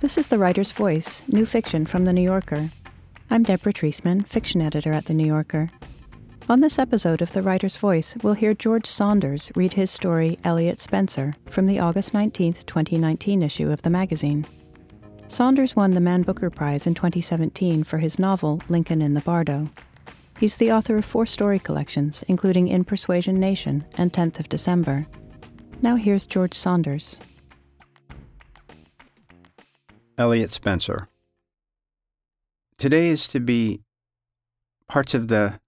This is The Writer's Voice, new fiction from The New Yorker. I'm Deborah Treisman, fiction editor at The New Yorker. On this episode of The Writer's Voice, we'll hear George Saunders read his story, Elliott Spencer, from the August 19, 2019 issue of the magazine. Saunders won the Man Booker Prize in 2017 for his novel, Lincoln in the Bardo. He's the author of four story collections, including In Persuasion Nation and 10th of December. Now here's George Saunders. Elliott Spencer. Today is to be parts of the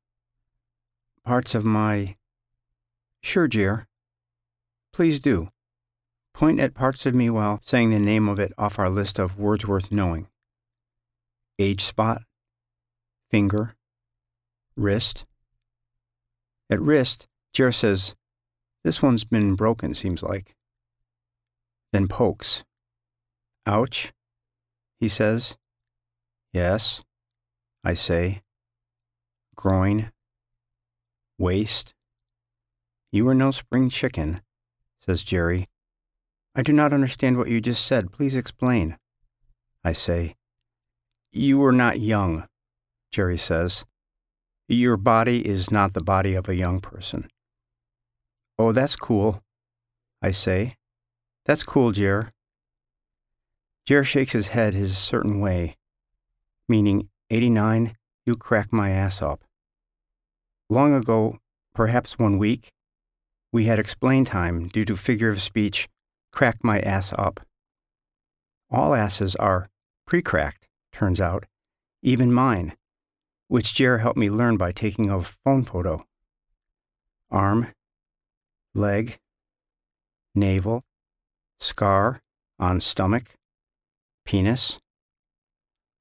parts of my sure, dear. Please do. Point at parts of me while saying the name of it off our list of words worth knowing. Age spot, finger, wrist. At wrist, Jer says, This one's been broken, seems like. Then pokes. Ouch he says. Yes, I say. Groin. Waist. You are no spring chicken, says Jerry. I do not understand what you just said. Please explain. I say. You are not young, Jerry says. Your body is not the body of a young person. Oh, that's cool, I say. That's cool, Jer. Jer shakes his head his certain way, meaning 89, you crack my ass up. Long ago, perhaps one week, we had explain time due to figure of speech, crack my ass up. All asses are pre cracked, turns out, even mine, which Jer helped me learn by taking a phone photo. Arm, leg, navel, scar on stomach, Penis.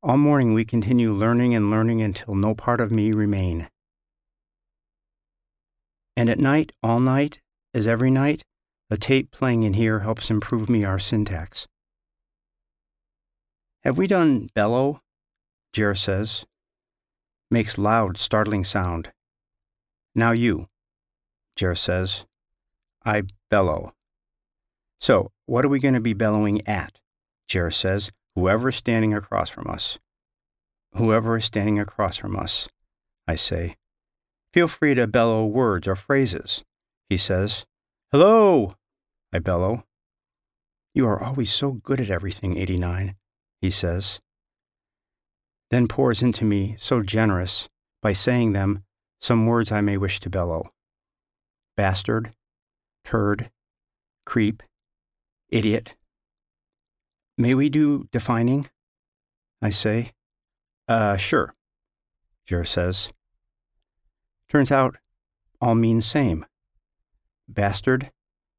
All morning we continue learning and learning until no part of me remain. And at night, all night, as every night, a tape playing in here helps improve me our syntax. Have we done bellow? Jer says. Makes loud, startling sound. Now you, Jer says. I bellow. So, what are we going to be bellowing at? Jer says, Whoever is standing across from us. Whoever is standing across from us, I say. Feel free to bellow words or phrases, he says. Hello, I bellow. You are always so good at everything, 89, he says. Then pours into me, so generous, by saying them, some words I may wish to bellow bastard, turd, creep, idiot, May we do defining? I say. Uh, sure, Jer says. Turns out all mean same. Bastard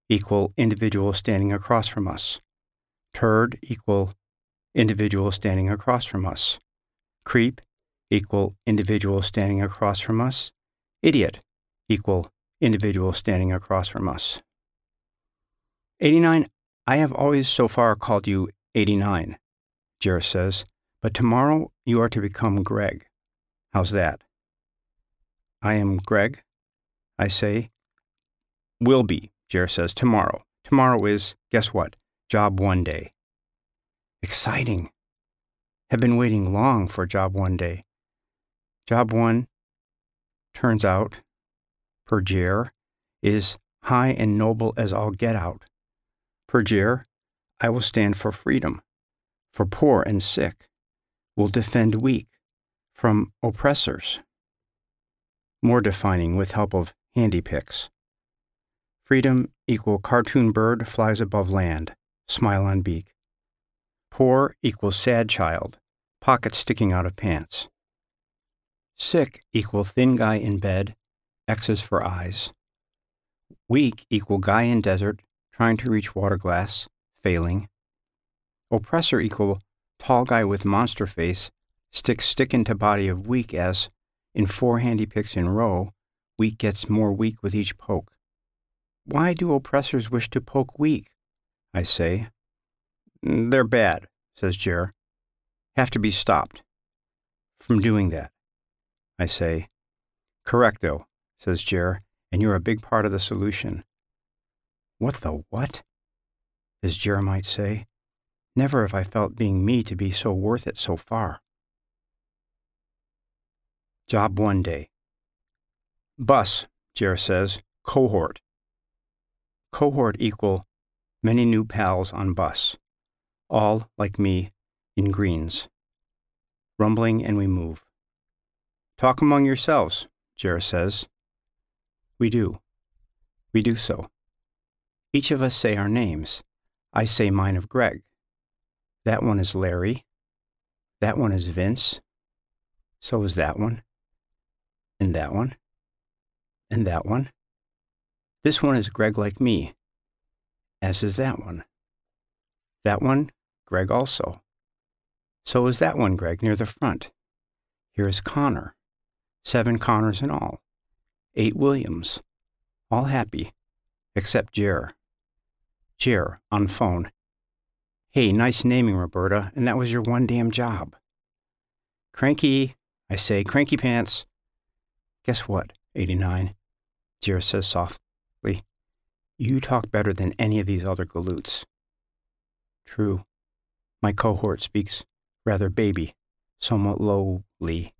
equal individual standing across from us. Turd equal individual standing across from us. Creep equal individual standing across from us. Idiot equal individual standing across from us. 89. I have always so far called you 89, Jer says, but tomorrow you are to become Greg. How's that? I am Greg, I say. Will be, Jer says, tomorrow. Tomorrow is, guess what? Job one day. Exciting. Have been waiting long for job one day. Job one, turns out, per Jer, is high and noble as all get out. Per Jer, I will stand for freedom, for poor and sick, will defend weak from oppressors. More defining with help of handy picks. Freedom equal cartoon bird flies above land, smile on beak. Poor equals sad child, pocket sticking out of pants. Sick equal thin guy in bed, X's for eyes. Weak equal guy in desert, trying to reach water glass, failing. Oppressor equal tall guy with monster face, stick stick into body of weak as, in four handy picks in row, weak gets more weak with each poke. Why do oppressors wish to poke weak? I say. Mm, they're bad, says Jer. Have to be stopped. From doing that. I say. Correcto, says Jer, and you're a big part of the solution. What the what? As Jer might say, never have I felt being me to be so worth it so far. Job one day. Bus, Jer says, cohort. Cohort equal many new pals on bus, all, like me, in greens. Rumbling and we move. Talk among yourselves, Jer says. We do. We do so. Each of us say our names. I say mine of Greg. That one is Larry. That one is Vince. So is that one. And that one. And that one. This one is Greg like me, as is that one. That one, Greg also. So is that one, Greg, near the front. Here is Connor. Seven Connors in all. Eight Williams. All happy, except Jer. Jer, on phone. Hey, nice naming, Roberta, and that was your one damn job. Cranky, I say, cranky pants. Guess what, 89? Jer says softly. You talk better than any of these other galoots. True. My cohort speaks rather baby, somewhat lowly.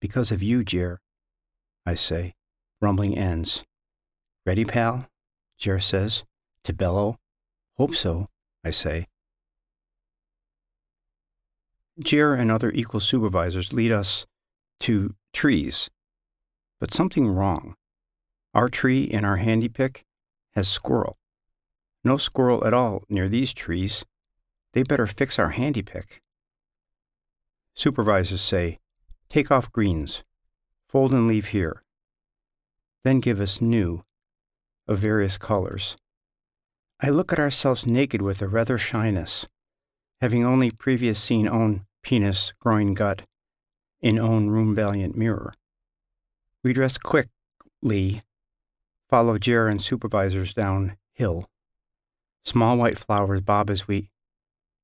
Because of you, Jer, I say. Rumbling ends. Ready, pal? Jer says. To bellow? Hope so, I say. Jer and other equal supervisors lead us to trees. But something wrong. Our tree in our handy pick has squirrel. No squirrel at all near these trees. They better fix our handy pick. Supervisors say, take off greens, fold and leave here. Then give us new, of various colors. I look at ourselves naked with a rather shyness, having only previous seen own penis, groin, gut, in own room valiant mirror. We dress quickly follow Jer and supervisors down hill. Small white flowers bob as we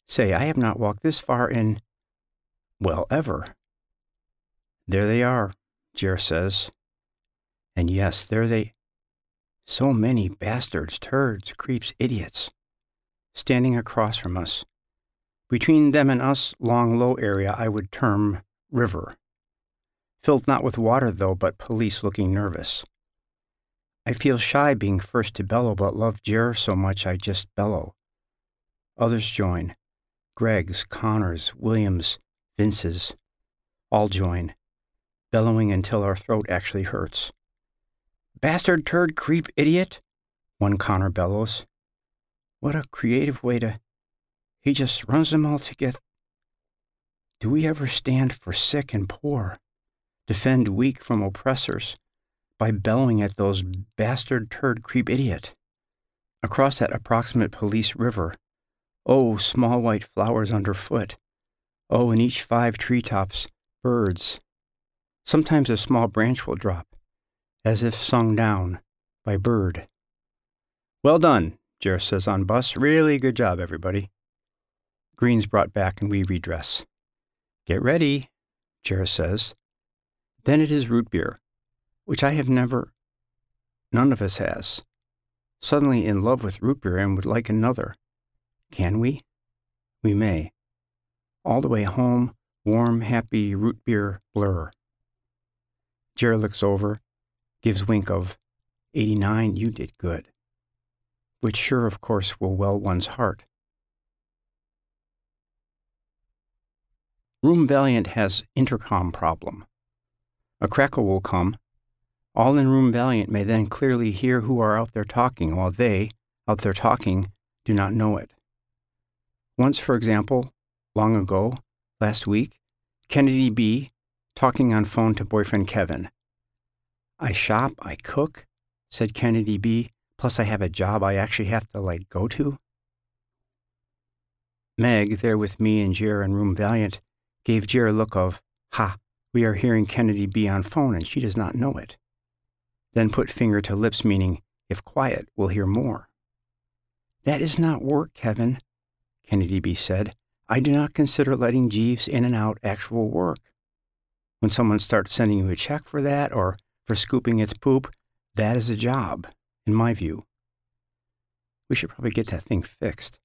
say, I have not walked this far in, well, ever. There they are, Jer says. And yes, there they. So many bastards, turds, creeps, idiots, standing across from us. Between them and us, long, low area I would term river. Filled not with water, though, but police looking nervous. I feel shy being first to bellow, but love Jer so much I just bellow. Others join. Greg's, Connor's, Williams, Vince's. All join, bellowing until our throat actually hurts. Bastard, turd, creep, idiot! One Connor bellows. What a creative way to. He just runs them all together. Do we ever stand for sick and poor, defend weak from oppressors? by bellowing at those bastard turd creep idiot. Across that approximate police river, oh, small white flowers underfoot, oh, in each five treetops, birds. Sometimes a small branch will drop, as if sung down by bird. Well done, Jer says on bus. Really good job, everybody. Greens brought back and we redress. Get ready, Jer says. Then it is root beer which I have never, none of us has, suddenly in love with root beer and would like another. Can we? We may. All the way home, warm, happy root beer blur. Jerry looks over, gives wink of, 89, you did good. Which sure, of course, will well one's heart. Room Valiant has intercom problem. A crackle will come, all in room valiant may then clearly hear who are out there talking, while they, out there talking, do not know it. Once, for example, long ago, last week, Kennedy B talking on phone to boyfriend Kevin. I shop, I cook, said Kennedy B, plus I have a job I actually have to like go to. Meg, there with me and Jer in room valiant, gave Jer a look of, ha, we are hearing Kennedy B on phone and she does not know it then put finger to lips, meaning, if quiet, we'll hear more. That is not work, Kevin, Kennedy B said. I do not consider letting Jeeves in and out actual work. When someone starts sending you a check for that or for scooping its poop, that is a job, in my view. We should probably get that thing fixed,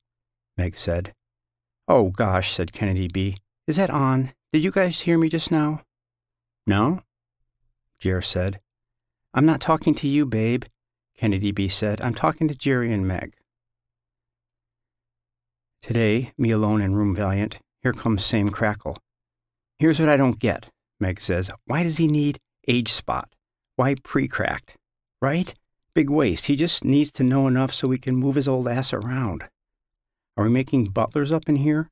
Meg said. Oh, gosh, said Kennedy B. Is that on? Did you guys hear me just now? No? Jer said. I'm not talking to you, babe, Kennedy B said. I'm talking to Jerry and Meg. Today, me alone in room valiant, here comes same crackle. Here's what I don't get, Meg says. Why does he need age spot? Why pre cracked? Right? Big waste. He just needs to know enough so we can move his old ass around. Are we making butlers up in here?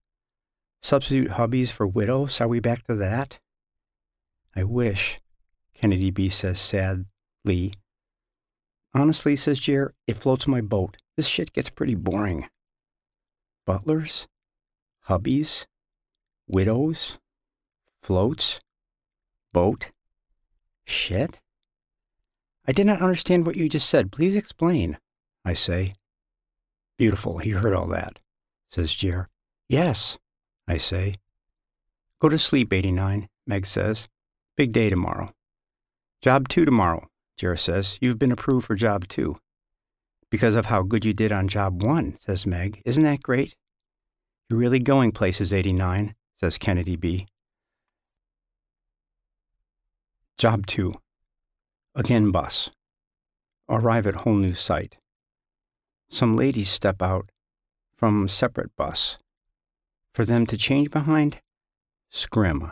Substitute hubbies for widows? Are we back to that? I wish, Kennedy B says sadly. Honestly, says Jer, it floats my boat. This shit gets pretty boring. Butlers? Hubbies? Widows? Floats? Boat? Shit? I did not understand what you just said. Please explain, I say. Beautiful, he heard all that, says Jer. Yes, I say. Go to sleep, 89, Meg says. Big day tomorrow. Job two tomorrow, Jer says. You've been approved for job two. Because of how good you did on job one, says Meg. Isn't that great? You're really going places, 89, says Kennedy B. Job two. Again, bus. Arrive at whole new site. Some ladies step out from separate bus. For them to change behind, scrim,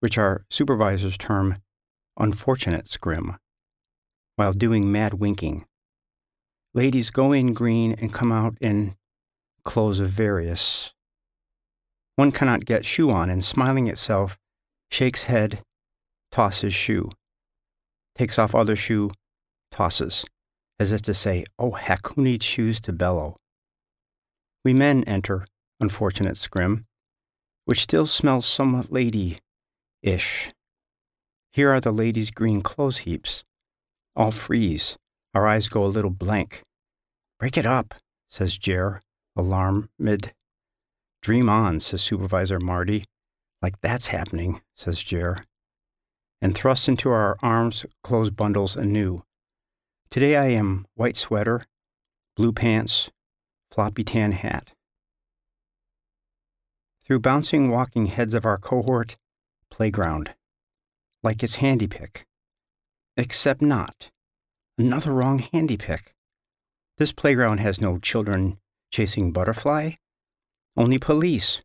which our supervisors term unfortunate scrim, while doing mad winking. Ladies go in green and come out in clothes of various. One cannot get shoe on, and smiling itself, shakes head, tosses shoe takes off other shoe, tosses, as if to say, Oh, heck, who needs shoes to bellow? We men enter, unfortunate scrim, which still smells somewhat lady ish. Here are the ladies' green clothes heaps. All freeze. Our eyes go a little blank. Break it up, says Jer, alarmed. Dream on, says Supervisor Marty. Like that's happening, says Jer and thrust into our arms clothes bundles anew. Today I am white sweater, blue pants, floppy tan hat. Through bouncing walking heads of our cohort, playground, like it's handy pick. Except not. Another wrong handy pick. This playground has no children chasing butterfly, only police,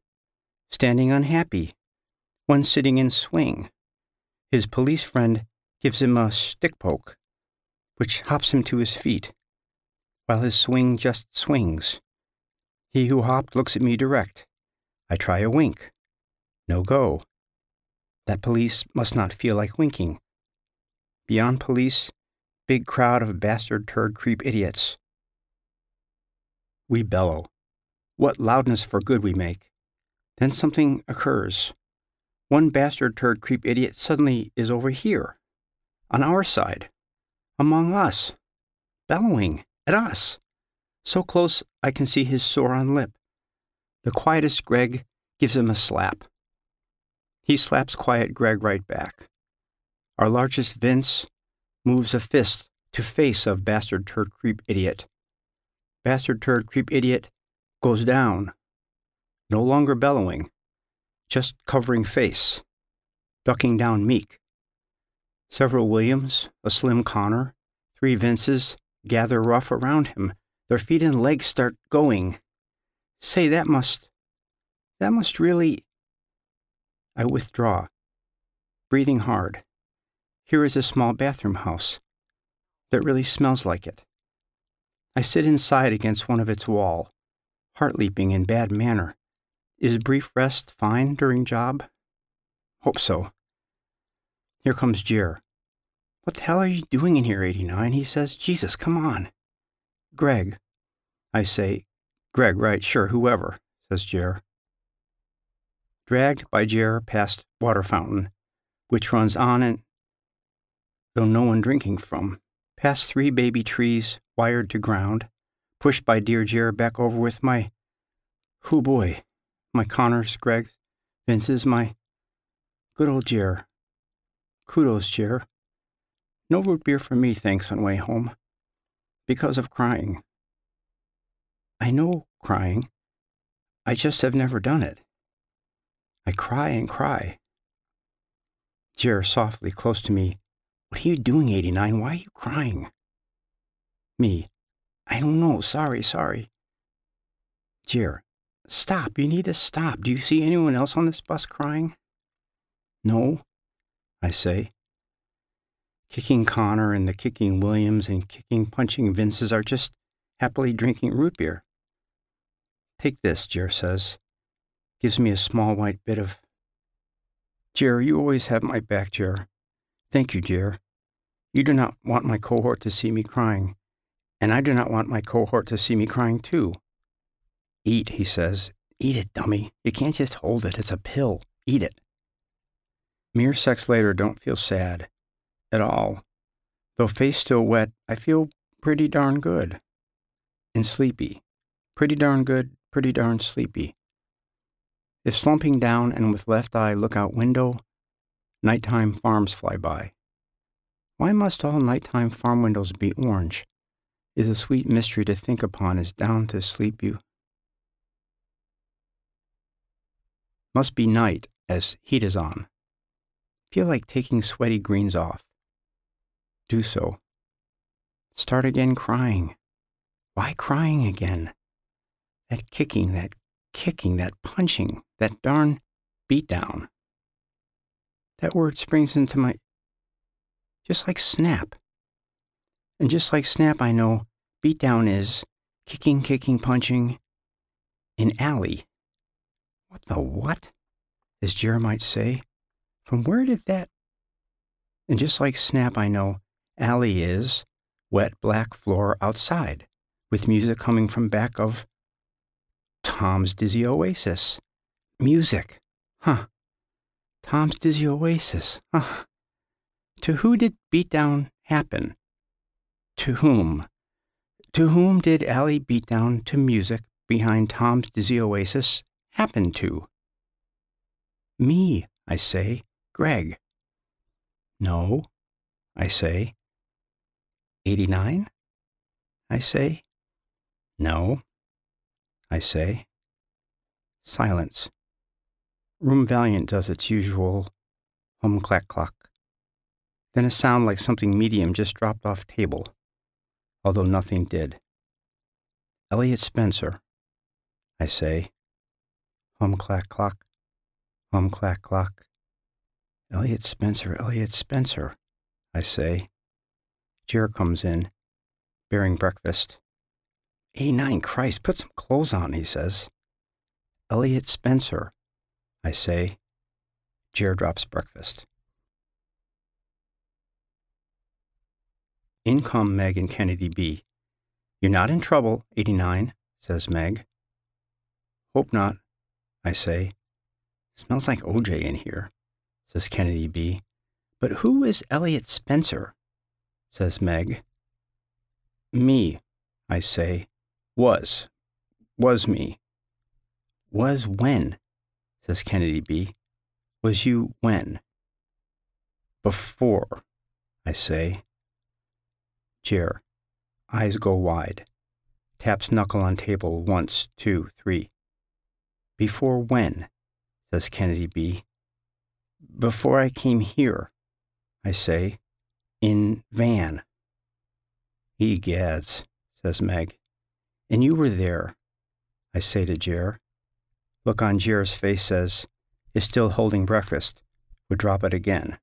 standing unhappy, one sitting in swing, his police friend gives him a stick poke, which hops him to his feet, while his swing just swings. He who hopped looks at me direct. I try a wink. No go. That police must not feel like winking. Beyond police, big crowd of bastard turd creep idiots. We bellow. What loudness for good we make. Then something occurs. One bastard turd creep idiot suddenly is over here, on our side, among us, bellowing at us, so close I can see his sore on lip. The quietest Greg gives him a slap. He slaps quiet Greg right back. Our largest Vince moves a fist to face of bastard turd creep idiot. Bastard turd creep idiot goes down, no longer bellowing, just covering face, ducking down meek. Several Williams, a slim Connor, three Vinces gather rough around him. Their feet and legs start going. Say, that must. that must really. I withdraw, breathing hard. Here is a small bathroom house that really smells like it. I sit inside against one of its wall, heart leaping in bad manner. Is brief rest fine during job? Hope so. Here comes Jer. What the hell are you doing in here, 89? He says, Jesus, come on. Greg. I say, Greg, right, sure, whoever, says Jer. Dragged by Jer past water fountain, which runs on and, though no one drinking from, past three baby trees wired to ground, pushed by dear Jer back over with my, who boy, my Connors, Greg's, Vince's, my good old Jer. Kudos, Jer. No root beer for me, thanks, on way home. Because of crying. I know crying. I just have never done it. I cry and cry. Jer softly close to me. What are you doing, 89? Why are you crying? Me. I don't know. Sorry, sorry. Jer. Stop. You need to stop. Do you see anyone else on this bus crying? No, I say. Kicking Connor and the kicking Williams and kicking punching Vinces are just happily drinking root beer. Take this, Jer says. Gives me a small white bit of. Jer, you always have my back, Jer. Thank you, dear. You do not want my cohort to see me crying, and I do not want my cohort to see me crying too. Eat, he says. Eat it, dummy. You can't just hold it. It's a pill. Eat it. Mere sex later don't feel sad. At all. Though face still wet, I feel pretty darn good. And sleepy. Pretty darn good, pretty darn sleepy. If slumping down and with left eye look out window, nighttime farms fly by. Why must all nighttime farm windows be orange? Is a sweet mystery to think upon as down to sleep you. Must be night as heat is on. Feel like taking sweaty greens off. Do so. Start again crying. Why crying again? That kicking, that kicking, that punching, that darn beatdown. That word springs into my. just like snap. And just like snap, I know beatdown is kicking, kicking, punching in alley. What the what? As Jer might say. From where did that? And just like Snap, I know alley is wet black floor outside, with music coming from back of Tom's Dizzy Oasis. Music. Huh. Tom's Dizzy Oasis. Huh. To who did beatdown happen? To whom? To whom did alley beatdown to music behind Tom's Dizzy Oasis happen to? Me, I say, Greg. No, I say. 89? I say. No, I say. Silence. Room Valiant does its usual hum clack clack. Then a sound like something medium just dropped off table, although nothing did. Elliott Spencer, I say. Hum clack clock, hum clack clock. Elliott Spencer, Elliott Spencer, I say. Jer comes in, bearing breakfast. 89, Christ, put some clothes on, he says. Elliott Spencer, I say. Jer drops breakfast. In come Meg and Kennedy B. You're not in trouble, 89, says Meg. Hope not, I say. Smells like OJ in here, says Kennedy B. But who is Elliott Spencer? says Meg. Me, I say. Was. Was me. Was when, says Kennedy B. Was you when? Before, I say. Jer. Eyes go wide. Taps knuckle on table once, two, three. Before when? says Kennedy B. Before I came here, I say, in van. Egads, says Meg. And you were there, I say to Jer. Look on Jer's face says, is still holding breakfast, would drop it again.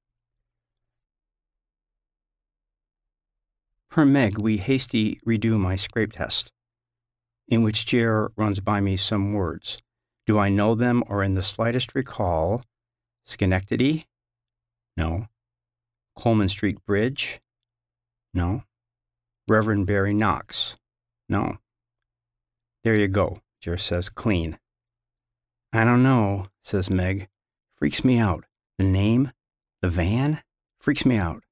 Per Meg, we hasty redo my scrape test, in which Jer runs by me some words. Do I know them or in the slightest recall? Schenectady? No. Coleman Street Bridge? No. Reverend Barry Knox? No. There you go, Jer says, clean. I don't know, says Meg. Freaks me out. The name? The van? Freaks me out.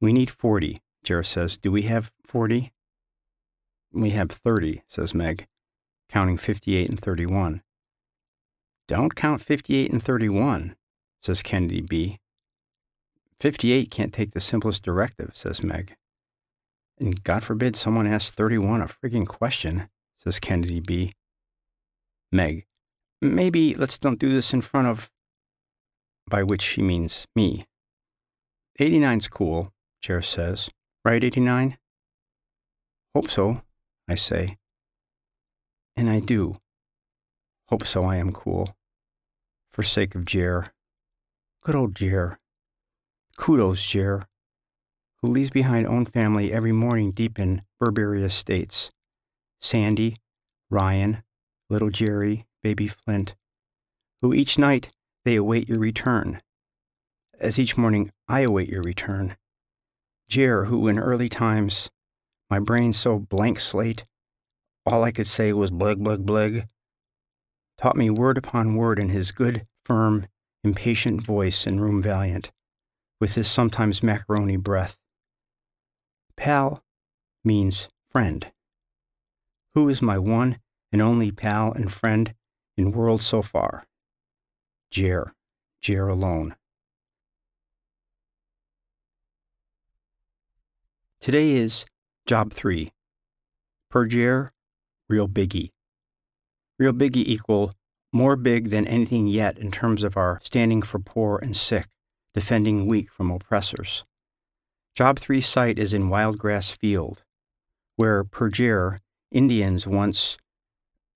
We need 40, Jer says. Do we have 40? We have 30, says Meg, counting 58 and 31. Don't count 58 and 31, says Kennedy B. 58 can't take the simplest directive, says Meg. And God forbid someone asks 31 a frigging question, says Kennedy B. Meg, maybe let's don't do this in front of. By which she means me. 89's cool, Jer says. Right, 89? Hope so, I say. And I do. Hope so I am cool. For sake of Jer. Good old Jer. Kudos, Jer, who leaves behind own family every morning deep in Burberry Estates. Sandy, Ryan, little Jerry, baby Flint, who each night they await your return, as each morning I await your return. Jer, who in early times, my brain so blank slate, all I could say was bleg, bleg, bleg, taught me word upon word in his good, firm, impatient voice in Room Valiant, with his sometimes macaroni breath. Pal means friend. Who is my one and only pal and friend in world so far? Jer, Jer alone. Today is job three. Per Jer, real biggie. Real biggie equal more big than anything yet in terms of our standing for poor and sick, defending weak from oppressors. Job 3 site is in Wildgrass Field, where per Jer Indians once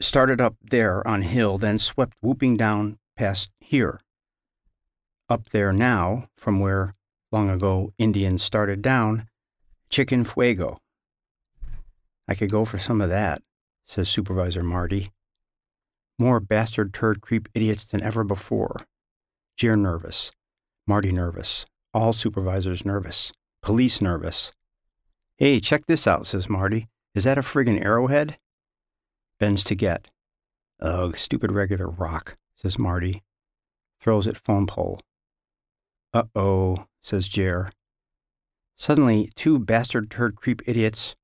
started up there on hill, then swept whooping down past here. Up there now, from where long ago Indians started down, Chicken Fuego. I could go for some of that, says Supervisor Marty. More bastard turd creep idiots than ever before. Jer nervous. Marty nervous. All supervisors nervous. Police nervous. Hey, check this out, says Marty. Is that a friggin' arrowhead? Bends to get. Ugh, stupid regular rock, says Marty. Throws at phone pole. Uh oh, says Jer. Suddenly, two bastard turd creep idiots,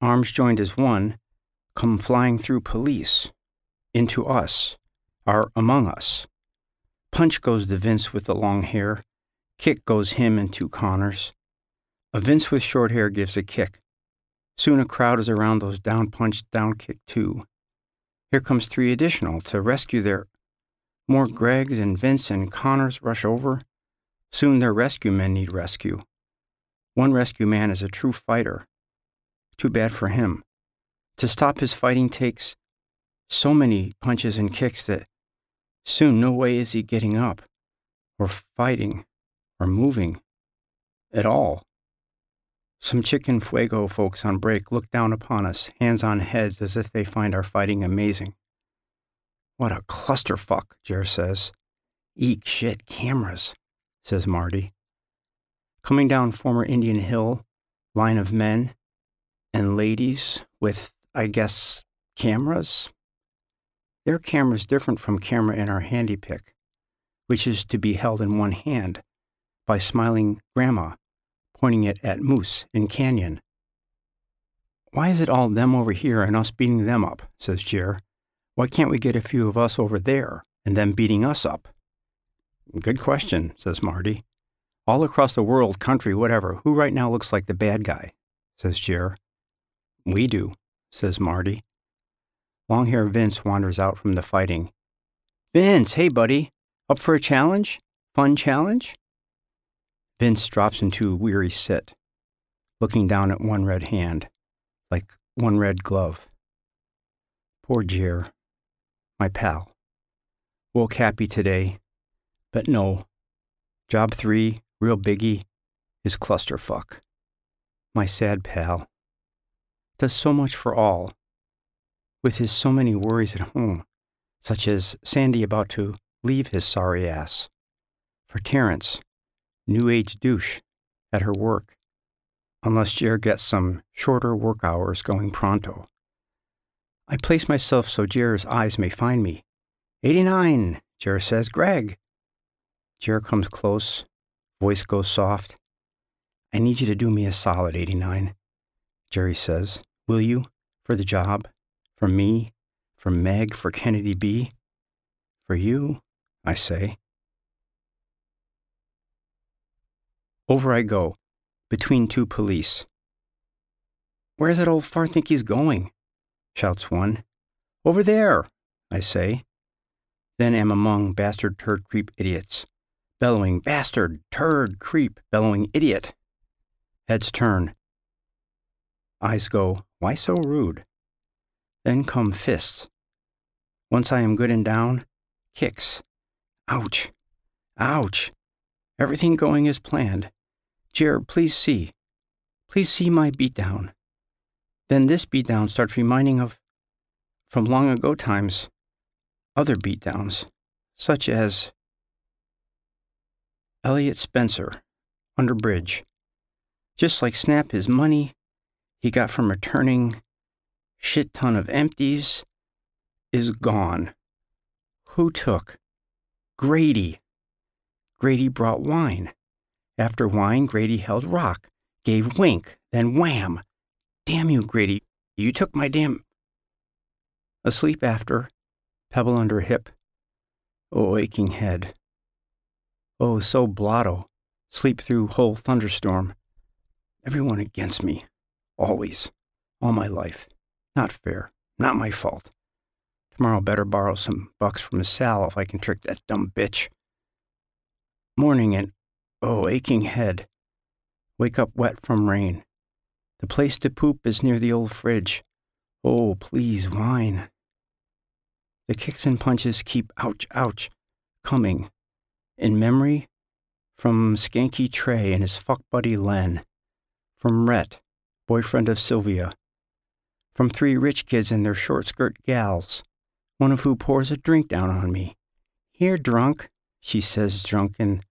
arms joined as one, come flying through police into us, are among us. Punch goes the Vince with the long hair. Kick goes him and two Connors. A Vince with short hair gives a kick. Soon a crowd is around those down punched, down kicked too. Here comes three additional to rescue their. More Gregs and Vince and Connors rush over. Soon their rescue men need rescue. One rescue man is a true fighter. Too bad for him. To stop his fighting takes so many punches and kicks that soon no way is he getting up, or fighting, or moving at all. Some chicken fuego folks on break look down upon us, hands on heads, as if they find our fighting amazing. What a clusterfuck, Jer says. Eek shit, cameras, says Marty. Coming down former Indian Hill, line of men and ladies with, I guess, cameras, their camera's different from camera in our handy pick, which is to be held in one hand by smiling grandma, pointing it at moose in canyon. Why is it all them over here and us beating them up? says Jer. Why can't we get a few of us over there and them beating us up? Good question, says Marty. All across the world, country, whatever, who right now looks like the bad guy? says Jer. We do, says Marty. Long Vince wanders out from the fighting. Vince, hey buddy, up for a challenge? Fun challenge? Vince drops into a weary sit, looking down at one red hand, like one red glove. Poor Jer, my pal. Woke happy today, but no. Job three, real biggie, is clusterfuck. My sad pal. Does so much for all with his so many worries at home, such as Sandy about to leave his sorry ass, for Terence, new age douche, at her work, unless Jer gets some shorter work hours going pronto. I place myself so Jer's eyes may find me. 89, Jer says, Greg. Jer comes close, voice goes soft. I need you to do me a solid, 89. Jerry says, Will you, for the job? For me, for Meg, for Kennedy B, for you, I say. Over I go, between two police. Where's that old fart think he's going? shouts one. Over there, I say. Then am among bastard turd creep idiots, bellowing, bastard, turd, creep, bellowing, idiot. Heads turn. Eyes go, why so rude? Then come fists. Once I am good and down, kicks. Ouch! Ouch! Everything going as planned. Jer, please see. Please see my beatdown. Then this beatdown starts reminding of, from long ago times, other beatdowns, such as Elliott Spencer, under bridge. Just like Snap, his money he got from returning shit ton of empties is gone. Who took? Grady. Grady brought wine. After wine, Grady held rock, gave wink, then wham. Damn you, Grady. You took my damn. Asleep after, pebble under hip. Oh, aching head. Oh, so blotto. Sleep through whole thunderstorm. Everyone against me. Always. All my life. Not fair. Not my fault. Tomorrow better borrow some bucks from Sal if I can trick that dumb bitch. Morning and, oh, aching head. Wake up wet from rain. The place to poop is near the old fridge. Oh, please, wine. The kicks and punches keep ouch, ouch, coming. In memory, from Skanky Trey and his fuck buddy Len. From Rhett, boyfriend of Sylvia. From three rich kids and their short skirt gals, one of who pours a drink down on me. Here, drunk, she says drunken.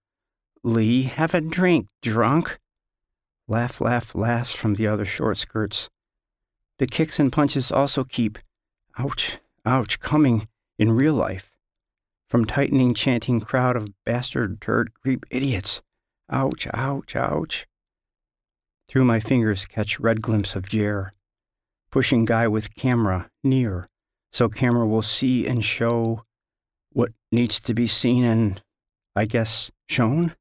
Lee, have a drink, drunk. Laugh, laugh, laughs from the other short skirts. The kicks and punches also keep, ouch, ouch, coming in real life. From tightening, chanting crowd of bastard, turd, creep idiots. Ouch, ouch, ouch. Through my fingers catch red glimpse of Jer. Pushing guy with camera near, so camera will see and show what needs to be seen and, I guess, shown?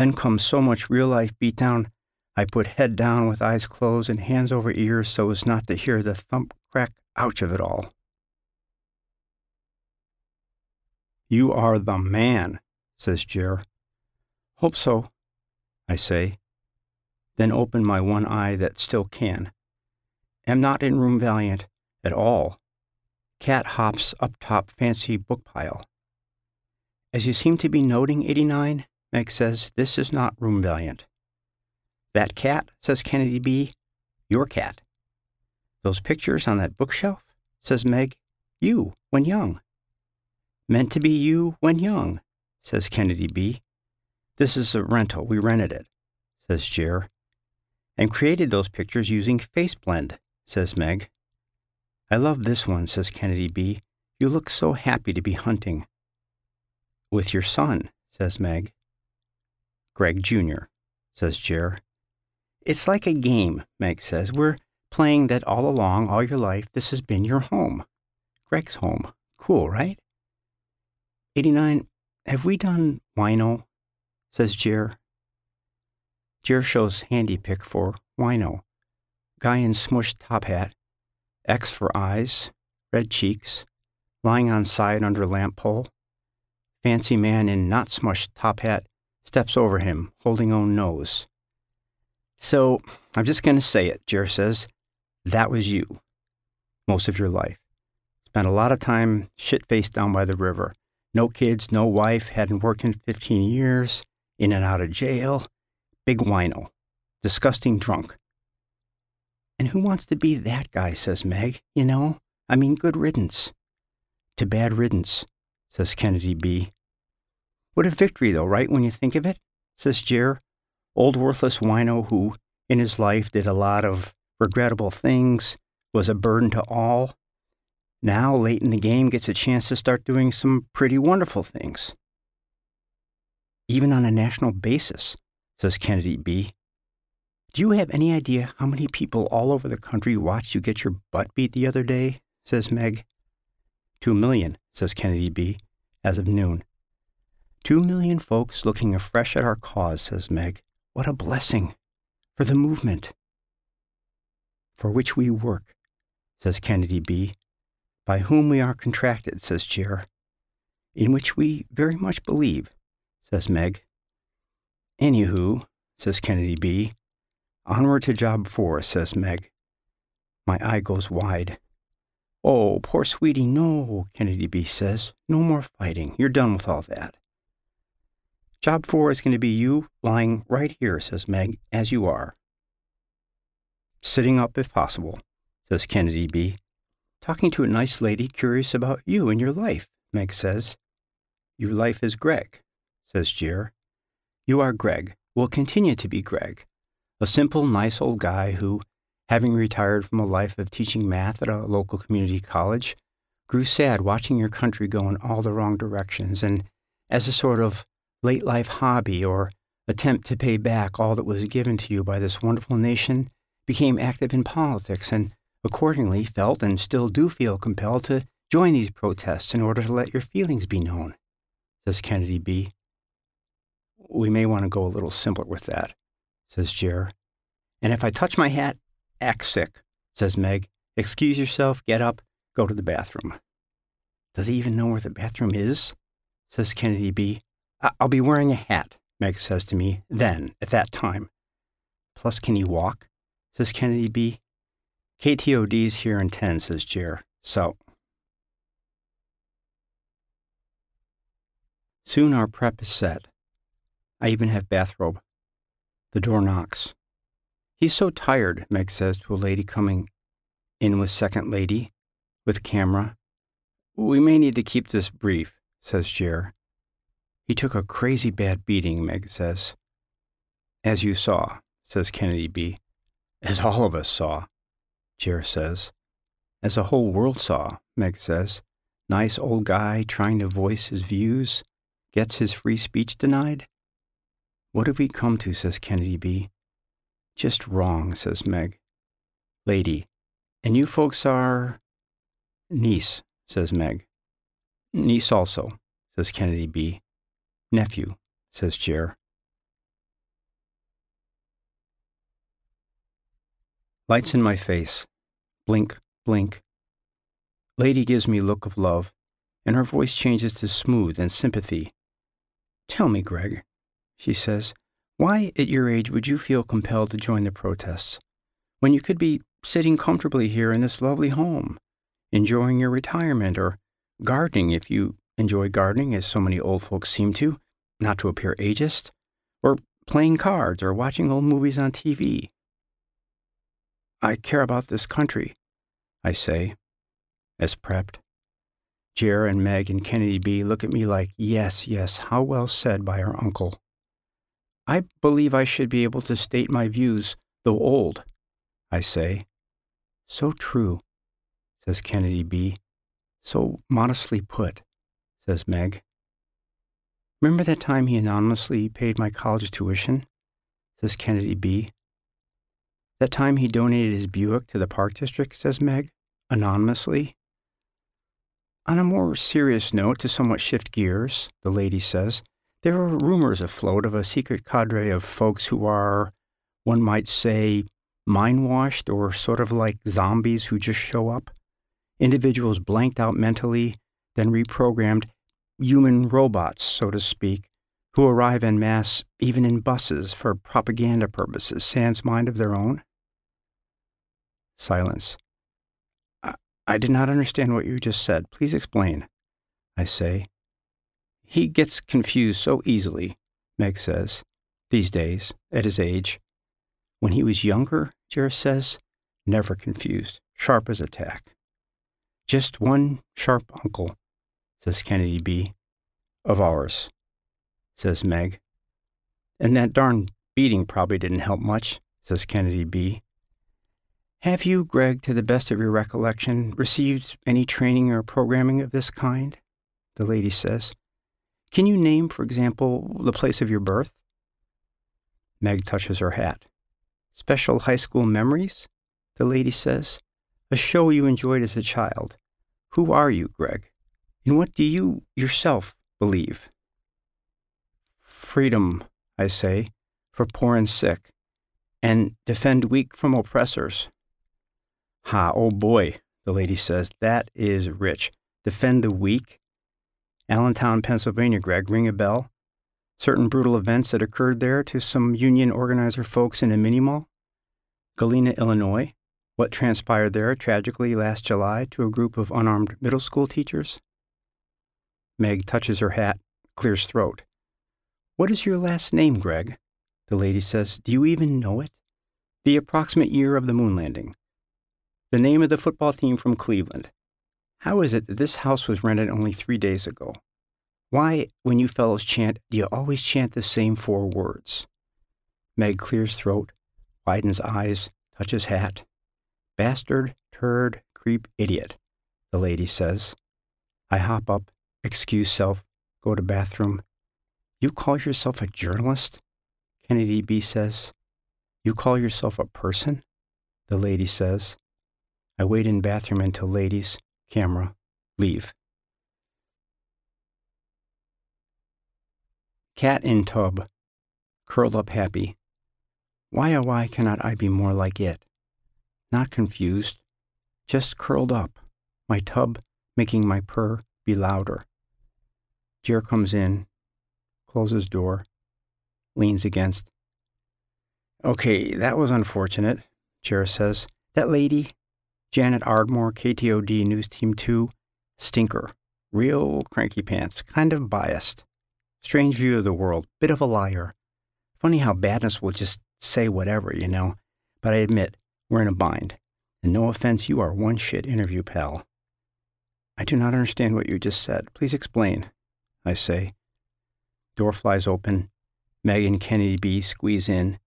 Then comes so much real life beatdown, I put head down with eyes closed and hands over ears so as not to hear the thump, crack, ouch of it all. You are the man, says Jer. Hope so, I say, then open my one eye that still can. Am not in room valiant at all. Cat hops up top fancy book pile. As you seem to be noting, 89, Meg says, This is not room valiant. That cat, says Kennedy B, your cat. Those pictures on that bookshelf, says Meg, you when young. Meant to be you when young, says Kennedy B. This is a rental, we rented it, says Jer. And created those pictures using FaceBlend, says Meg. I love this one, says Kennedy B. You look so happy to be hunting. With your son, says Meg. Greg Jr., says Jer. It's like a game, Meg says. We're playing that all along, all your life, this has been your home. Greg's home. Cool, right? 89. Have we done wino? says Jer. Jer shows handy pick for wino. Guy in smushed top hat, X for eyes, red cheeks, lying on side under lamp pole. Fancy man in not smushed top hat steps over him, holding own nose. So, I'm just going to say it, Jer says. That was you. Most of your life. Spent a lot of time shit faced down by the river. No kids, no wife, hadn't worked in 15 years, in and out of jail. Big wino. Disgusting drunk. And who wants to be that guy, says Meg. You know? I mean, good riddance. To bad riddance, says Kennedy B. What a victory, though, right, when you think of it? says Jer, old worthless wino who, in his life, did a lot of regrettable things, was a burden to all. Now, late in the game, gets a chance to start doing some pretty wonderful things. Even on a national basis, says Kennedy B. Do you have any idea how many people all over the country watched you get your butt beat the other day? says Meg. Two million, says Kennedy B, as of noon. Two million folks looking afresh at our cause, says Meg. What a blessing for the movement for which we work, says Kennedy B. By whom we are contracted, says Jer. In which we very much believe, says Meg. Anywho, says Kennedy B. Onward to job four, says Meg. My eye goes wide. Oh, poor sweetie, no, Kennedy B says. No more fighting. You're done with all that. Job four is going to be you lying right here, says Meg, as you are. Sitting up if possible, says Kennedy B. Talking to a nice lady curious about you and your life, Meg says. Your life is Greg, says Jer. You are Greg, will continue to be Greg, a simple, nice old guy who, having retired from a life of teaching math at a local community college, grew sad watching your country go in all the wrong directions, and as a sort of late life hobby or attempt to pay back all that was given to you by this wonderful nation, became active in politics and accordingly felt and still do feel compelled to join these protests in order to let your feelings be known, says Kennedy B. We may want to go a little simpler with that, says Jer. And if I touch my hat, act sick, says Meg. Excuse yourself, get up, go to the bathroom. Does he even know where the bathroom is? says Kennedy B. I'll be wearing a hat, Meg says to me, then, at that time. Plus, can he walk? says Kennedy B. KTOD's here in 10, says Jer. So. Soon our prep is set. I even have bathrobe. The door knocks. He's so tired, Meg says to a lady coming in with second lady, with camera. We may need to keep this brief, says Jer. He took a crazy bad beating, Meg says. As you saw, says Kennedy B. As all of us saw, Jer says. As a whole world saw, Meg says. Nice old guy trying to voice his views, gets his free speech denied. What have we come to, says Kennedy B. Just wrong, says Meg. Lady, and you folks are. Niece, says Meg. Niece also, says Kennedy B. Nephew, says Jer. Lights in my face. Blink, blink. Lady gives me look of love, and her voice changes to smooth and sympathy. Tell me, Greg, she says, why at your age would you feel compelled to join the protests when you could be sitting comfortably here in this lovely home, enjoying your retirement or gardening if you enjoy gardening as so many old folks seem to, not to appear ageist, or playing cards or watching old movies on TV? I care about this country, I say, as prepped. Jer and Meg and Kennedy B look at me like, yes, yes, how well said by our uncle. I believe I should be able to state my views, though old, I say. So true, says Kennedy B. So modestly put, says Meg. Remember that time he anonymously paid my college tuition? says Kennedy B. That time he donated his Buick to the Park District, says Meg, anonymously. On a more serious note, to somewhat shift gears, the lady says, there are rumors afloat of a secret cadre of folks who are, one might say, mind washed or sort of like zombies who just show up. Individuals blanked out mentally, then reprogrammed, human robots, so to speak, who arrive en masse even in buses for propaganda purposes, sans mind of their own? Silence. I, I did not understand what you just said. Please explain, I say, he gets confused so easily, Meg says, these days, at his age. When he was younger, Jer says, never confused, sharp as a tack. Just one sharp uncle, says Kennedy B. Of ours, says Meg. And that darn beating probably didn't help much, says Kennedy B. Have you, Greg, to the best of your recollection, received any training or programming of this kind? The lady says. Can you name, for example, the place of your birth? Meg touches her hat. Special high school memories? The lady says. A show you enjoyed as a child. Who are you, Greg? And what do you yourself believe? Freedom, I say, for poor and sick, and defend weak from oppressors. Ha, oh boy, the lady says. That is rich. Defend the weak. Allentown, Pennsylvania, Greg, ring a bell? Certain brutal events that occurred there to some union organizer folks in a mini mall? Galena, Illinois, what transpired there tragically last July to a group of unarmed middle school teachers? Meg touches her hat, clears throat. What is your last name, Greg? The lady says. Do you even know it? The approximate year of the moon landing. The name of the football team from Cleveland. How is it that this house was rented only three days ago? Why, when you fellows chant, do you always chant the same four words? Meg clears throat, widens eyes, touches hat. Bastard, turd, creep, idiot, the lady says. I hop up, excuse self, go to bathroom. You call yourself a journalist? Kennedy B says. You call yourself a person? The lady says. I wait in bathroom until ladies, camera, leave. Cat in tub, curled up happy. Why oh why cannot I be more like it? not confused, just curled up, my tub making my purr be louder. Jer comes in, closes door, leans against. Okay, that was unfortunate, Jer says. That lady, Janet Ardmore, KTOD News Team 2, stinker. Real cranky pants, kind of biased. Strange view of the world, bit of a liar. Funny how badness will just say whatever, you know. But I admit, we're in a bind. And no offense, you are one shit interview pal. I do not understand what you just said. Please explain, I say. Door flies open. Meg and Kennedy B squeeze in.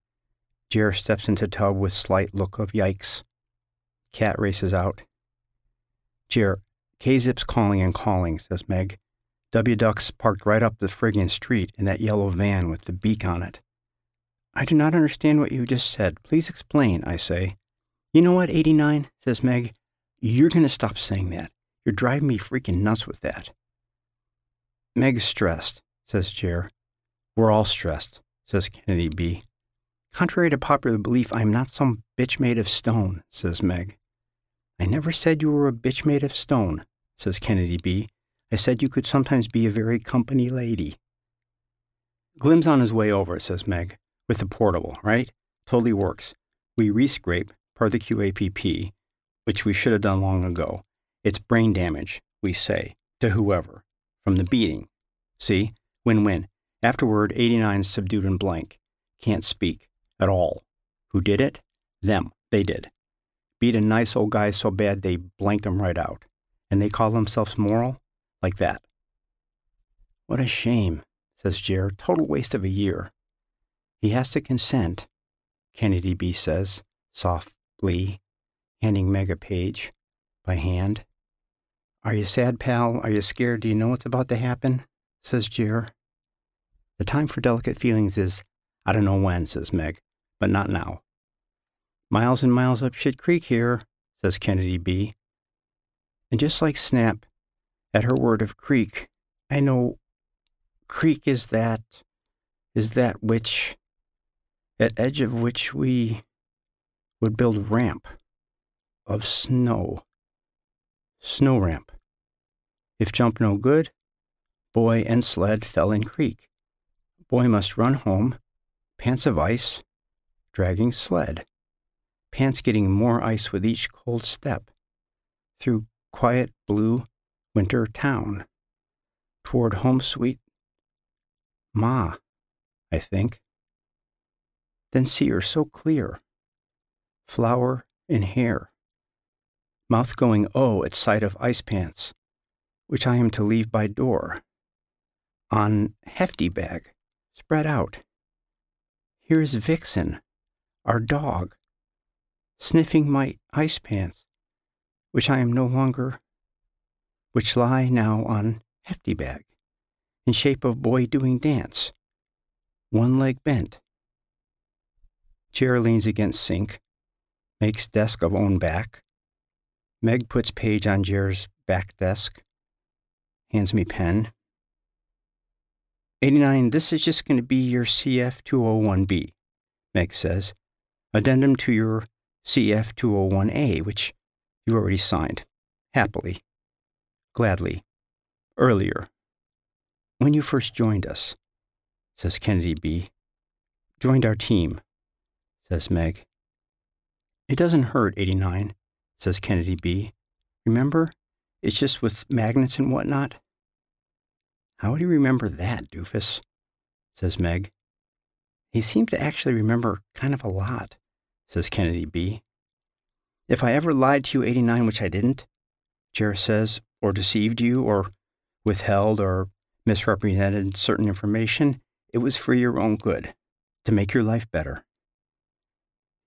Jer steps into tub with slight look of yikes. Cat races out. Jer, K-Zip's calling and calling, says Meg. W Duck's parked right up the friggin' street in that yellow van with the beak on it. I do not understand what you just said. Please explain, I say. You know what, 89, says Meg? You're going to stop saying that. You're driving me freaking nuts with that. Meg's stressed, says Jer. We're all stressed, says Kennedy B. Contrary to popular belief, I am not some bitch made of stone, says Meg. I never said you were a bitch made of stone, says Kennedy B. I said you could sometimes be a very company lady. Glim's on his way over, says Meg, with the portable, right? Totally works. We rescrape, per the QAPP, which we should have done long ago. It's brain damage, we say, to whoever, from the beating. See? Win win. Afterward, 89 subdued and blank. Can't speak. At all. Who did it? Them. They did. Beat a nice old guy so bad they blanked him right out. And they call themselves moral? Like that. What a shame, says Jer. Total waste of a year. He has to consent, Kennedy B says, softly, handing Meg a page by hand. Are you sad, pal? Are you scared? Do you know what's about to happen? says Jer. The time for delicate feelings is, I don't know when, says Meg, but not now. Miles and miles up Shit Creek here, says Kennedy B. And just like Snap, at her word of creek, I know creek is that, is that which, at edge of which we would build ramp of snow. Snow ramp. If jump no good, boy and sled fell in creek. Boy must run home, pants of ice, dragging sled. Pants getting more ice with each cold step. Through quiet blue winter town. Toward home sweet Ma, I think. Then see her so clear flower and hair. Mouth going oh at sight of ice pants, which I am to leave by door. On hefty bag, spread out. Here is Vixen, our dog, sniffing my ice pants, which I am no longer, which lie now on hefty bag, in shape of boy doing dance, one leg bent. Chair leans against sink, makes desk of own back. Meg puts page on Jer's back desk, hands me pen. 89, this is just going to be your CF201B, Meg says. Addendum to your CF201A, which You already signed. Happily. Gladly. Earlier. When you first joined us, says Kennedy B. Joined our team, says Meg. It doesn't hurt, 89, says Kennedy B. Remember? It's just with magnets and whatnot. How do you remember that, doofus? says Meg. He seemed to actually remember kind of a lot, says Kennedy B. If I ever lied to you, 89, which I didn't, Jer says, or deceived you, or withheld or misrepresented certain information, it was for your own good, to make your life better.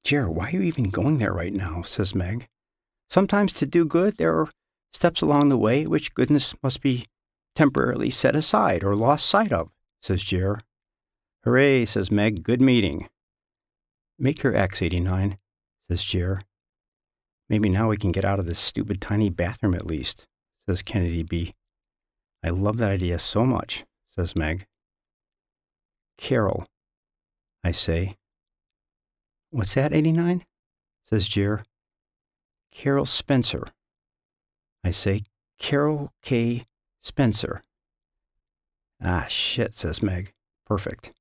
Jer, why are you even going there right now? says Meg. Sometimes to do good, there are steps along the way which goodness must be temporarily set aside or lost sight of, says Jer. Hooray, says Meg. Good meeting. Make your X 89, says Jer. Maybe now we can get out of this stupid tiny bathroom at least, says Kennedy B. I love that idea so much, says Meg. Carol, I say. What's that, 89? says Jer. Carol Spencer. I say, Carol K. Spencer. Ah, shit, says Meg. Perfect.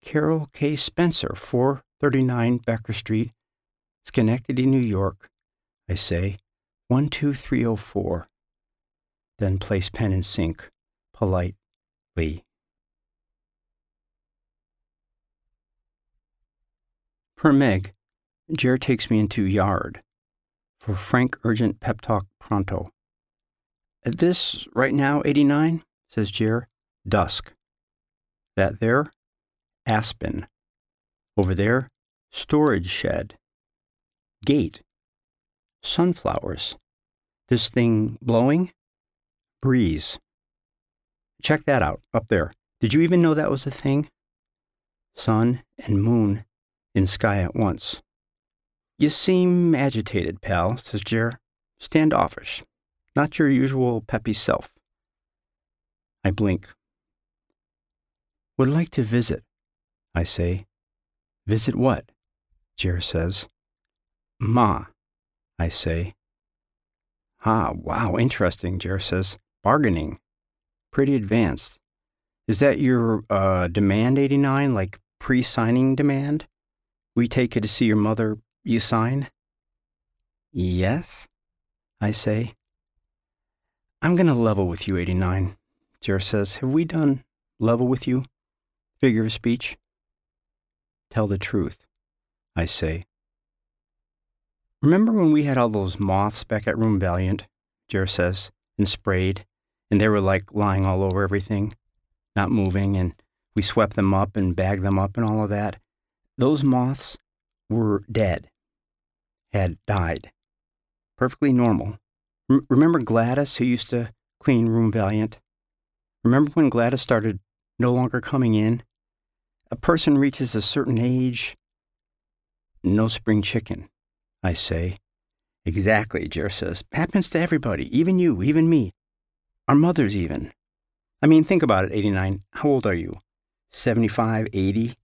Carol K. Spencer, 439 Becker Street, Schenectady, New York, I say, 12304. Then place pen in sink, politely. Per Meg, Jer takes me into yard for frank urgent pep talk pronto. This right now, 89, says Jer, dusk. That there, aspen. Over there, storage shed. Gate. Sunflowers. This thing blowing? Breeze. Check that out, up there. Did you even know that was a thing? Sun and moon in sky at once. You seem agitated, pal, says Jer. Standoffish. Not your usual peppy self. I blink. Would like to visit, I say. Visit what? Jer says. Ma, I say. Ah, wow, interesting, Jer says. Bargaining. Pretty advanced. Is that your uh, demand 89, like pre signing demand? We take you to see your mother, you sign? Yes, I say. I'm going to level with you, 89. Jer says, Have we done level with you? Figure of speech? Tell the truth, I say. Remember when we had all those moths back at Room Valiant, Jer says, and sprayed, and they were like lying all over everything, not moving, and we swept them up and bagged them up and all of that? Those moths were dead, had died. Perfectly normal. Remember Gladys, who used to clean Room Valiant? Remember when Gladys started no longer coming in? A person reaches a certain age. No spring chicken. I say. Exactly, Jer says. Happens to everybody, even you, even me. Our mothers, even. I mean, think about it, 89. How old are you? 75, 80?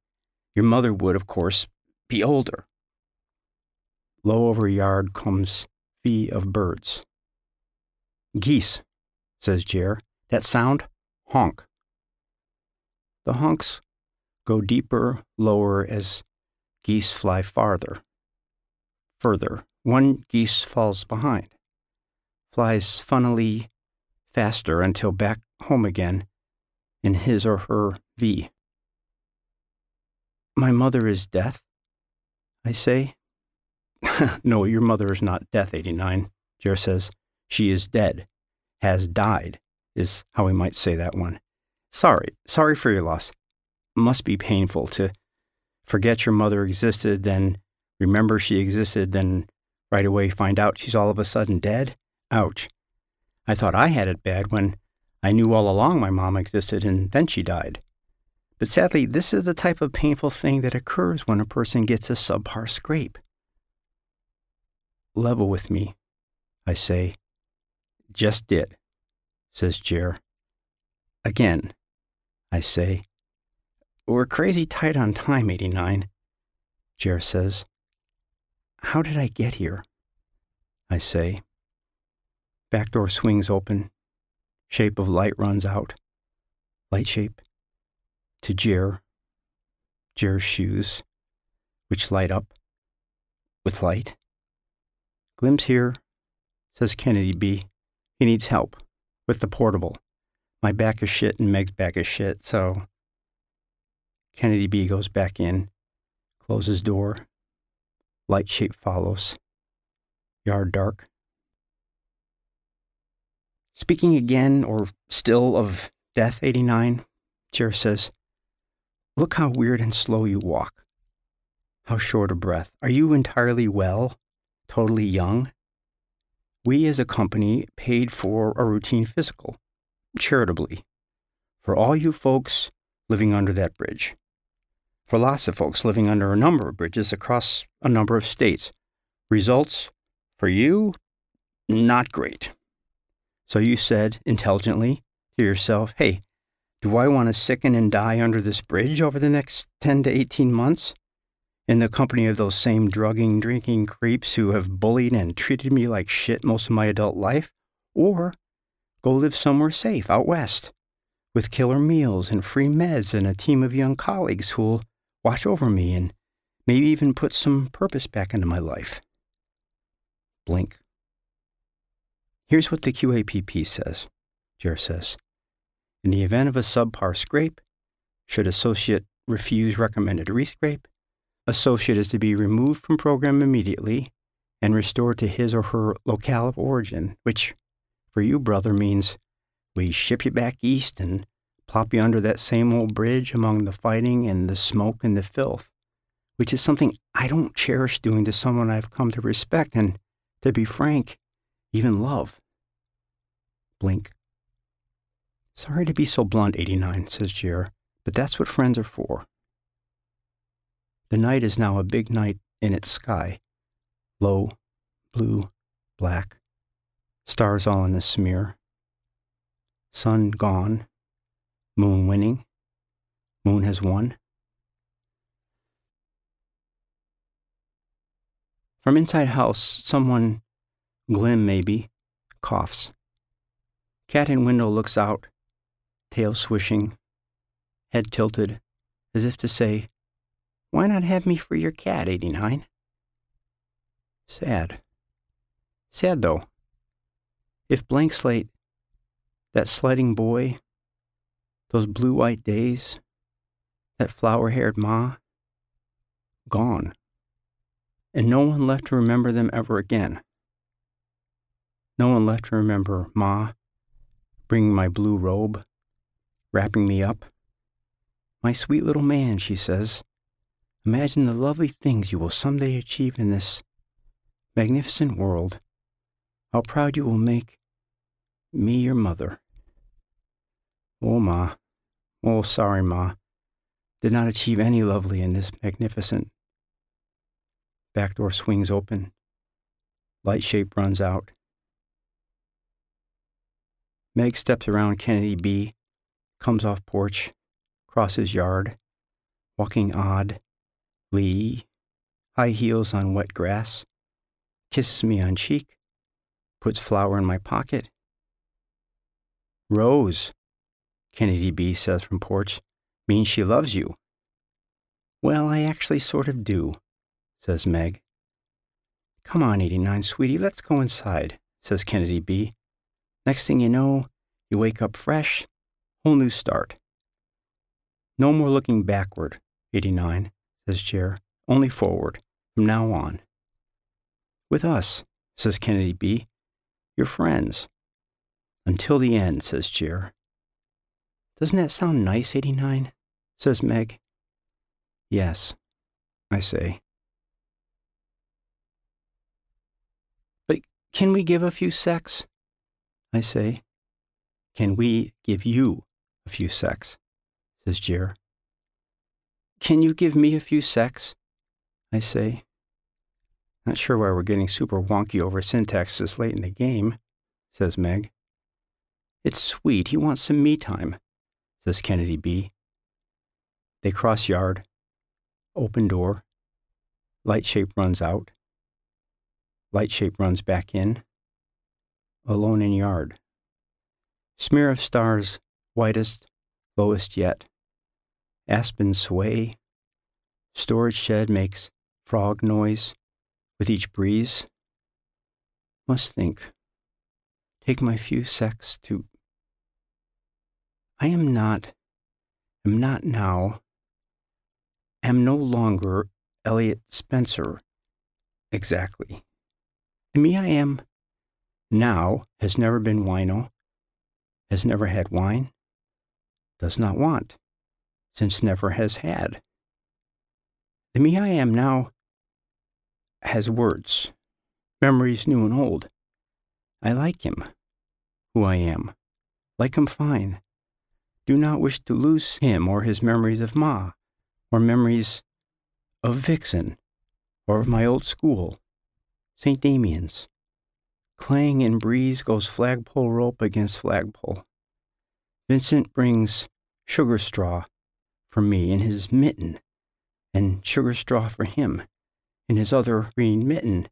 Your mother would, of course, be older. Low over yard comes fee of birds. Geese, says Jer. That sound? Honk. The honks go deeper, lower as geese fly farther further. One geese falls behind, flies funnily faster until back home again in his or her V. My mother is death, I say. no, your mother is not death, 89. Jer says, she is dead, has died, is how we might say that one. Sorry, sorry for your loss. Must be painful to forget your mother existed, then remember she existed, then right away find out she's all of a sudden dead? Ouch. I thought I had it bad when I knew all along my mom existed and then she died. But sadly, this is the type of painful thing that occurs when a person gets a subpar scrape. Level with me, I say. Just did, says Jer. Again, I say. We're crazy tight on time, 89, Jer says. How did I get here? I say. Back door swings open. Shape of light runs out. Light shape. To Jer. Jer's shoes, which light up with light. Glim's here, says Kennedy B. He needs help with the portable. My back is shit and Meg's back is shit, so. Kennedy B goes back in, closes door. Light shape follows. Yard dark. Speaking again, or still, of Death 89, Jer says, Look how weird and slow you walk. How short a breath. Are you entirely well? Totally young? We as a company paid for a routine physical, charitably, for all you folks living under that bridge. For lots of folks living under a number of bridges across a number of states. Results for you, not great. So you said intelligently to yourself, hey, do I want to sicken and die under this bridge over the next 10 to 18 months? In the company of those same drugging, drinking creeps who have bullied and treated me like shit most of my adult life? Or go live somewhere safe out west with killer meals and free meds and a team of young colleagues who'll watch over me and maybe even put some purpose back into my life? Blink. Here's what the QAPP says, Jer says. In the event of a subpar scrape, should associate refuse recommended rescrape, associate is to be removed from program immediately and restored to his or her locale of origin, which for you, brother, means we ship you back east and plop you under that same old bridge among the fighting and the smoke and the filth, which is something I don't cherish doing to someone I've come to respect and, to be frank, even love. Blink. Sorry to be so blunt, 89, says Jer, but that's what friends are for. The night is now a big night in its sky. Low, blue, black. Stars all in a smear. Sun gone. Moon winning. Moon has won. From inside house, someone, Glim maybe, coughs. Cat in window looks out, tail swishing, head tilted, as if to say, Why not have me for your cat, 89? Sad. Sad, though. If Blank Slate, that sliding boy, those blue white days, that flower haired Ma, gone, and no one left to remember them ever again. No one left to remember Ma bringing my blue robe wrapping me up. My sweet little man, she says, imagine the lovely things you will someday achieve in this magnificent world. How proud you will make me your mother. Oh, Ma. Oh, sorry, Ma. Did not achieve any lovely in this magnificent. Back door swings open. Light shape runs out. Meg steps around Kennedy B comes off porch, crosses yard, walking odd, Lee, high heels on wet grass, kisses me on cheek, puts flower in my pocket. Rose, Kennedy B says from porch, means she loves you. Well, I actually sort of do, says Meg. Come on, 89, sweetie, let's go inside, says Kennedy B. Next thing you know, you wake up fresh, Whole new start. No more looking backward, 89, says Jer, only forward, from now on. With us, says Kennedy B. You're friends. Until the end, says Jer. Doesn't that sound nice, 89? says Meg. Yes, I say. But can we give a few secs? I say. Can we give you a few secs, says Jer. Can you give me a few secs? I say. Not sure why we're getting super wonky over syntax this late in the game, says Meg. It's sweet. He wants some me time, says Kennedy B. They cross yard. Open door. Light shape runs out. Light shape runs back in. Alone in yard. Smear of stars, whitest, lowest yet. Aspen sway. Storage shed makes frog noise with each breeze. Must think. Take my few secs to. I am not, am not now, am no longer Elliott Spencer exactly. To me I am now has never been wino, has never had wine, does not want, since never has had. The me I am now has words, memories new and old. I like him, who I am, like him fine. Do not wish to lose him or his memories of Ma, or memories of Vixen, or of my old school, St. Damian's. Clang and breeze goes flagpole rope against flagpole. Vincent brings sugar straw for me in his mitten, and sugar straw for him in his other green mitten,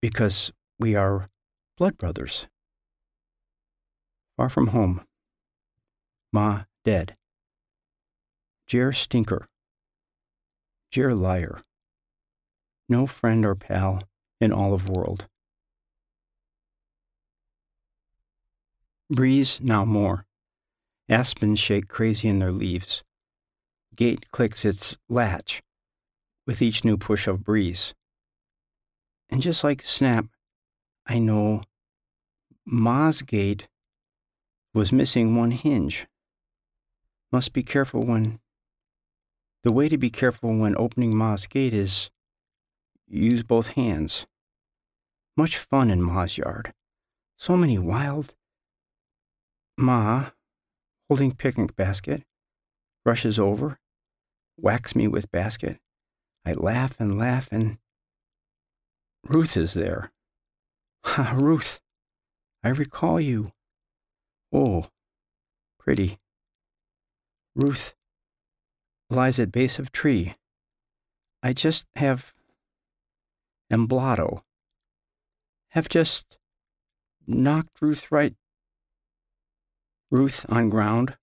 because we are blood brothers. Far from home. Ma dead. Jer stinker. Jer liar. No friend or pal in all of world. Breeze now more. Aspens shake crazy in their leaves. Gate clicks its latch with each new push of breeze. And just like snap, I know Ma's gate was missing one hinge. Must be careful when. The way to be careful when opening Ma's gate is use both hands. Much fun in Ma's yard. So many wild. Ma, holding picnic basket, rushes over, whacks me with basket. I laugh and laugh, and Ruth is there. Ha, ah, Ruth, I recall you. Oh, pretty. Ruth lies at base of tree. I just have emblotto. Have just knocked Ruth right. Ruth on ground,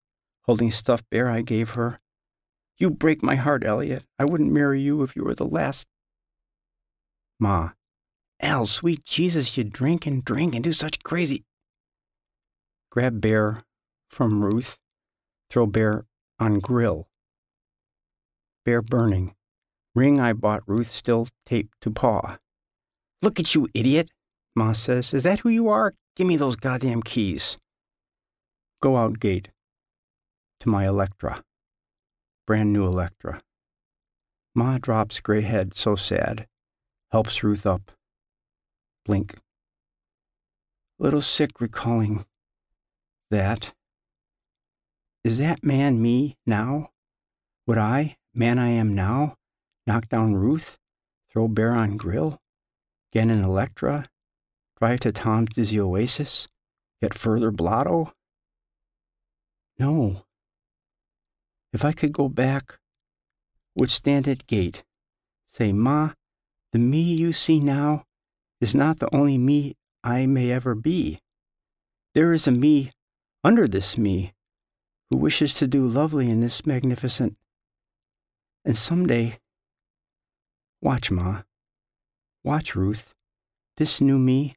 holding stuffed bear I gave her. You break my heart, Elliott. I wouldn't marry you if you were the last. Ma. Al, sweet Jesus, you drink and drink and do such crazy. Grab bear from Ruth. Throw bear on grill. Bear burning. Ring I bought Ruth still taped to paw. Look at you, idiot, Ma says. Is that who you are? Give me those goddamn keys. Go out gate. To my Electra. Brand new Electra. Ma drops gray head so sad. Helps Ruth up. Blink. Little sick recalling that. Is that man me now? Would I, man I am now, knock down Ruth, throw bear on grill, get an Electra, drive to Tom's Dizzy Oasis, get further blotto? No. If I could go back, would stand at gate, say, Ma, the me you see now is not the only me I may ever be. There is a me under this me who wishes to do lovely in this magnificent. And someday, watch, Ma, watch, Ruth, this new me,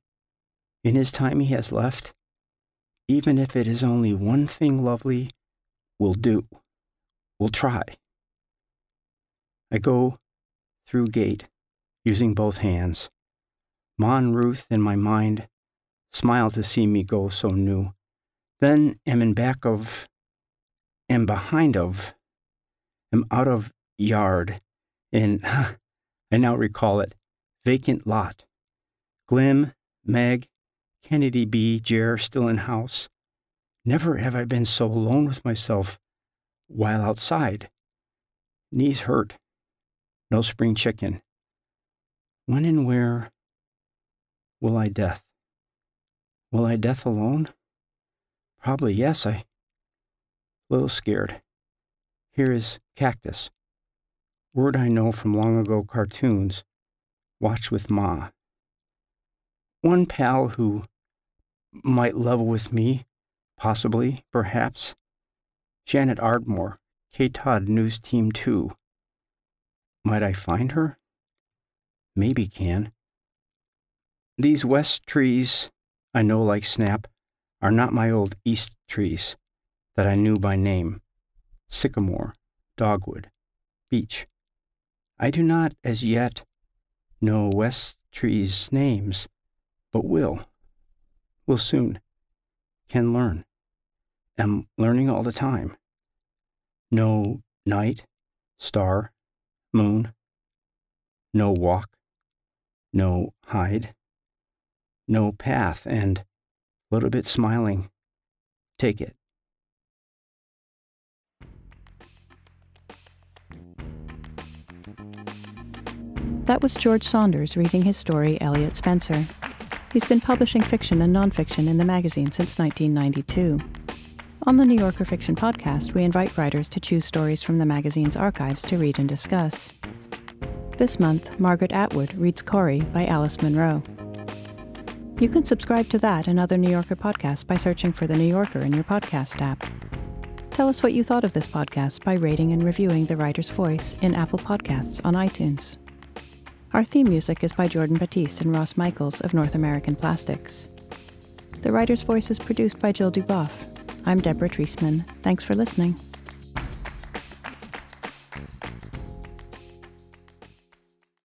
in his time he has left, even if it is only one thing lovely, will do, will try. I go through gate, using both hands. And Ruth in my mind smile to see me go so new. Then am in back of am behind of, am out of yard, in, I now recall it, vacant lot. Glim, Meg, Kennedy B, Jer still in house. Never have I been so alone with myself while outside. Knees hurt. No spring chicken. When and where will I death? Will I death alone? Probably yes, I little scared. Here is cactus. Word I know from long ago cartoons. Watch with Ma. one pal who might level with me, possibly, perhaps. Janet Ardmore, KTOD News Team 2. Might I find her? Maybe can. These west trees I know like snap are not my old east trees that I knew by name sycamore, dogwood, beech. I do not as yet know west trees' names, but will, will soon, can learn, am learning all the time. No night, star, moon, no walk, no hide, no path, and a little bit smiling, take it. That was George Saunders reading his story, Elliott Spencer. He's been publishing fiction and nonfiction in the magazine since 1992. On the New Yorker Fiction Podcast, we invite writers to choose stories from the magazine's archives to read and discuss. This month, Margaret Atwood reads Corrie by Alice Munro. You can subscribe to that and other New Yorker podcasts by searching for The New Yorker in your podcast app. Tell us what you thought of this podcast by rating and reviewing The Writer's Voice in Apple Podcasts on iTunes. Our theme music is by Jordan Batiste and Ross Michaels of North American Plastics. The Writer's Voice is produced by Jill Duboff. I'm Deborah Treisman. Thanks for listening.